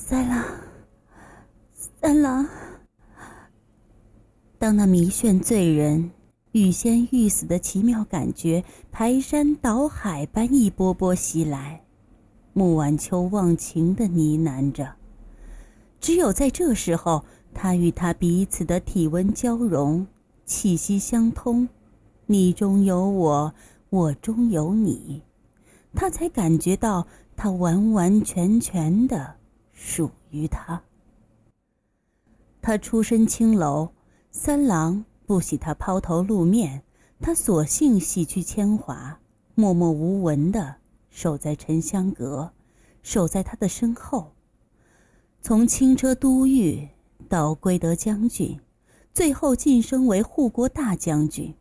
三郎，三郎。当那迷眩醉人、欲仙欲死的奇妙感觉排山倒海般一波波袭来，穆晚秋忘情的呢喃着。只有在这时候，他与他彼此的体温交融，气息相通，你中有我，我中有你，他才感觉到他完完全全的。属于他。他出身青楼，三郎不喜他抛头露面，他索性洗去铅华，默默无闻的守在沉香阁，守在他的身后。从轻车都尉到归德将军，最后晋升为护国大将军，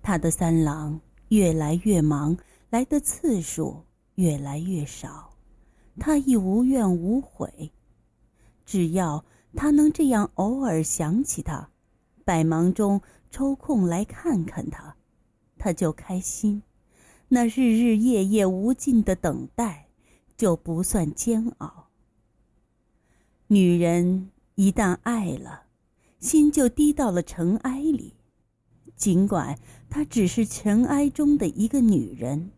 他的三郎越来越忙，来的次数越来越少。他亦无怨无悔，只要他能这样偶尔想起他，百忙中抽空来看看他，他就开心。那日日夜夜无尽的等待，就不算煎熬。女人一旦爱了，心就低到了尘埃里，尽管她只是尘埃中的一个女人。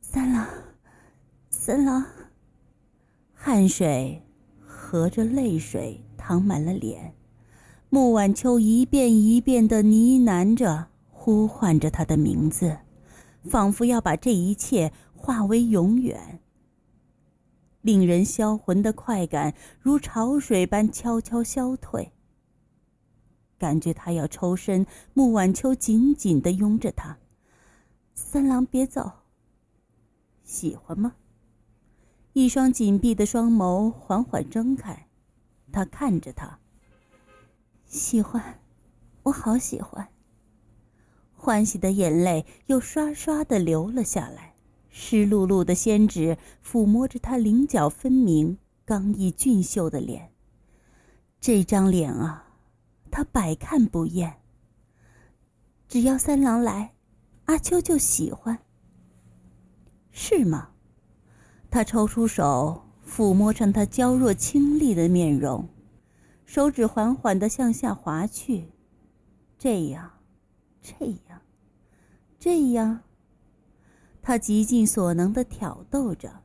三郎。三郎，汗水和着泪水淌满了脸，穆晚秋一遍一遍的呢喃着，呼唤着他的名字，仿佛要把这一切化为永远。令人销魂的快感如潮水般悄悄消退。感觉他要抽身，穆晚秋紧紧的拥着他。三郎，别走。喜欢吗？一双紧闭的双眸缓缓睁开，他看着他。喜欢，我好喜欢。欢喜的眼泪又刷刷的流了下来，湿漉漉的仙指抚摸着他棱角分明、刚毅俊秀的脸。这张脸啊，他百看不厌。只要三郎来，阿秋就喜欢。是吗？他抽出手，抚摸上她娇弱清丽的面容，手指缓缓的向下滑去，这样，这样，这样。他极尽所能的挑逗着，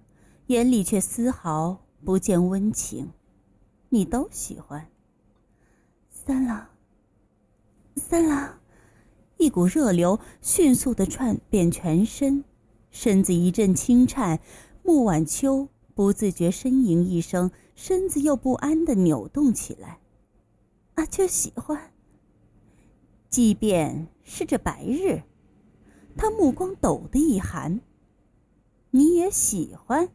眼里却丝毫不见温情。你都喜欢。三郎。三郎，一股热流迅速的窜遍全身，身子一阵轻颤。穆晚秋不自觉呻吟一声，身子又不安的扭动起来。阿秋喜欢，即便是这白日，他目光陡的一寒。你也喜欢？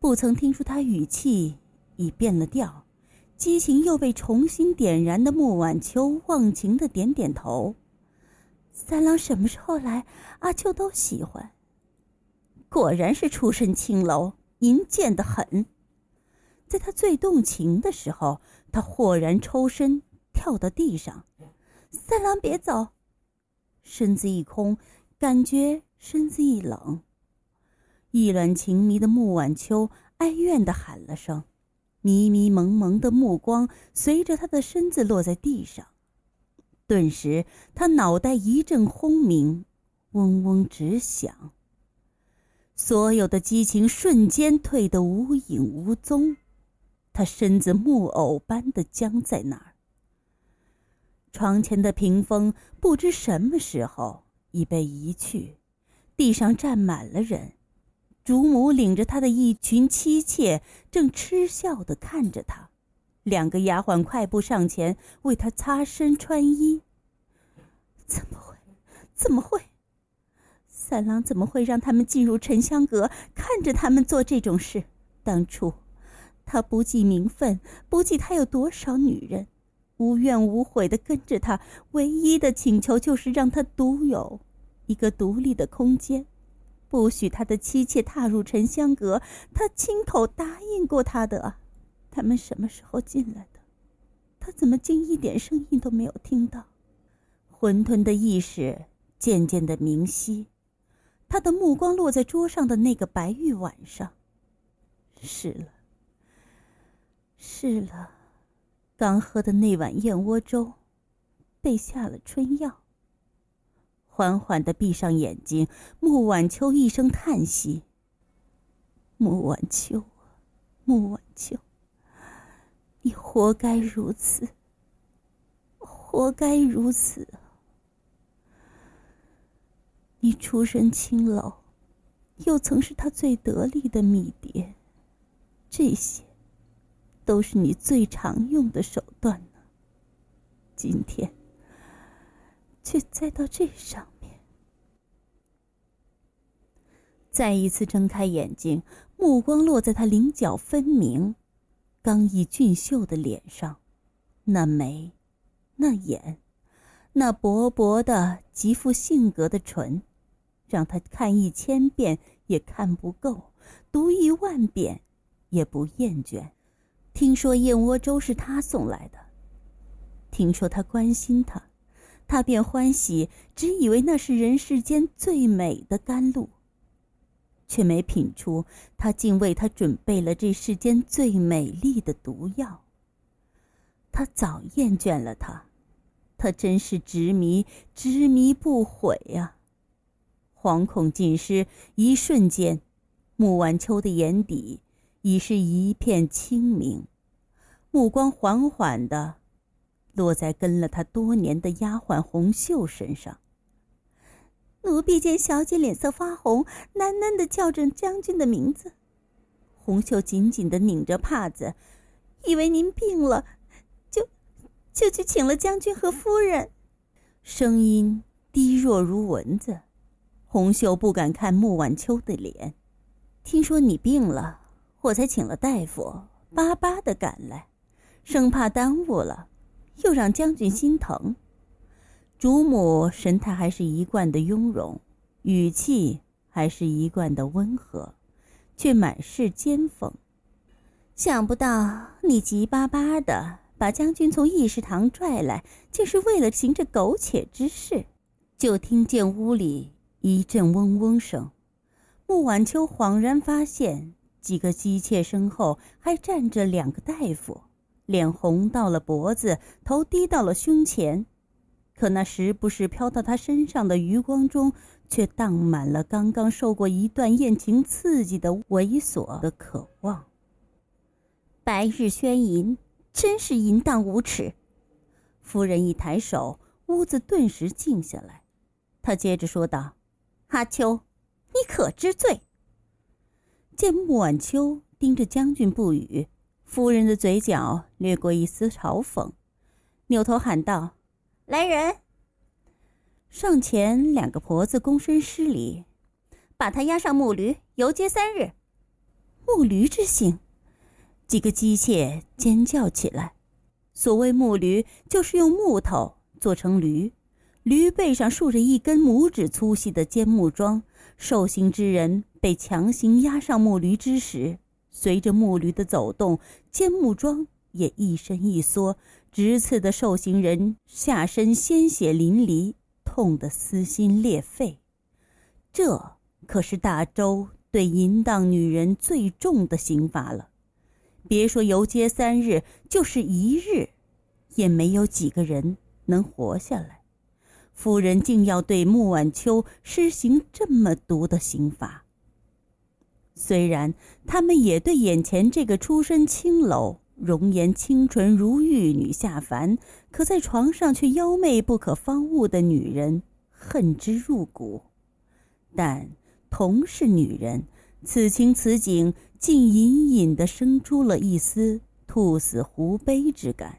不曾听出他语气已变了调，激情又被重新点燃的穆晚秋忘情的点点头。三郎什么时候来，阿秋都喜欢。果然是出身青楼，淫贱的很。在他最动情的时候，他豁然抽身，跳到地上。三郎别走，身子一空，感觉身子一冷。意乱情迷的穆晚秋哀怨的喊了声，迷迷蒙蒙的目光随着他的身子落在地上。顿时，他脑袋一阵轰鸣，嗡嗡直响。所有的激情瞬间退得无影无踪，他身子木偶般的僵在那儿。床前的屏风不知什么时候已被移去，地上站满了人，主母领着她的一群妻妾正嗤笑的看着他，两个丫鬟快步上前为他擦身穿衣。怎么会？怎么会？三郎怎么会让他们进入沉香阁，看着他们做这种事？当初，他不计名分，不计他有多少女人，无怨无悔的跟着他，唯一的请求就是让他独有一个独立的空间，不许他的妻妾踏入沉香阁。他亲口答应过他的！他们什么时候进来的？他怎么竟一点声音都没有听到？混沌的意识渐渐的明晰。他的目光落在桌上的那个白玉碗上，是了，是了，刚喝的那碗燕窝粥，被下了春药。缓缓的闭上眼睛，穆晚秋一声叹息：“穆晚秋啊，穆晚秋，你活该如此，活该如此！你出身青楼，又曾是他最得力的米蝶，这些，都是你最常用的手段呢。今天。”却栽到这上面。再一次睁开眼睛，目光落在他棱角分明、刚毅俊秀的脸上，那眉，那眼，那薄薄的极富性格的唇，让他看一千遍也看不够，读一万遍也不厌倦。听说燕窝粥是他送来的，听说他关心他。他便欢喜，只以为那是人世间最美的甘露，却没品出他竟为他准备了这世间最美丽的毒药。他早厌倦了他，他真是执迷，执迷不悔啊！惶恐尽失，一瞬间，穆晚秋的眼底已是一片清明，目光缓缓的。落在跟了他多年的丫鬟红袖身上。奴婢见小姐脸色发红，喃喃的叫着将军的名字。红袖紧紧的拧着帕子，以为您病了，就就去请了将军和夫人。声音低弱如蚊子。红袖不敢看穆晚秋的脸，听说你病了，我才请了大夫，巴巴的赶来，生怕耽误了。又让将军心疼，主母神态还是一贯的雍容，语气还是一贯的温和，却满是奸讽。想不到你急巴巴的把将军从议事堂拽来，竟是为了行这苟且之事。就听见屋里一阵嗡嗡声，穆晚秋恍然发现，几个姬妾身后还站着两个大夫。脸红到了脖子，头低到了胸前，可那时不时飘到他身上的余光中，却荡满了刚刚受过一段艳情刺激的猥琐的渴望。白日宣淫，真是淫荡无耻！夫人一抬手，屋子顿时静下来。她接着说道：“阿秋，你可知罪？”见穆晚秋盯着将军不语。夫人的嘴角掠过一丝嘲讽，扭头喊道：“来人！”上前两个婆子躬身施礼，把他押上木驴，游街三日。木驴之行，几个姬妾尖叫起来。所谓木驴，就是用木头做成驴，驴背上竖着一根拇指粗细的尖木桩。受刑之人被强行压上木驴之时。随着木驴的走动，尖木桩也一伸一缩，直刺的受刑人下身鲜血淋漓，痛得撕心裂肺。这可是大周对淫荡女人最重的刑罚了。别说游街三日，就是一日，也没有几个人能活下来。夫人竟要对穆晚秋施行这么毒的刑罚。虽然他们也对眼前这个出身青楼、容颜清纯如玉女下凡，可在床上却妖媚不可方物的女人恨之入骨，但同是女人，此情此景竟隐隐的生出了一丝兔死狐悲之感。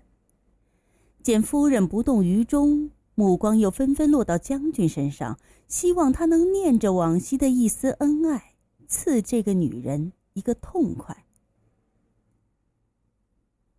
见夫人不动于衷，目光又纷纷落到将军身上，希望他能念着往昔的一丝恩爱。赐这个女人一个痛快。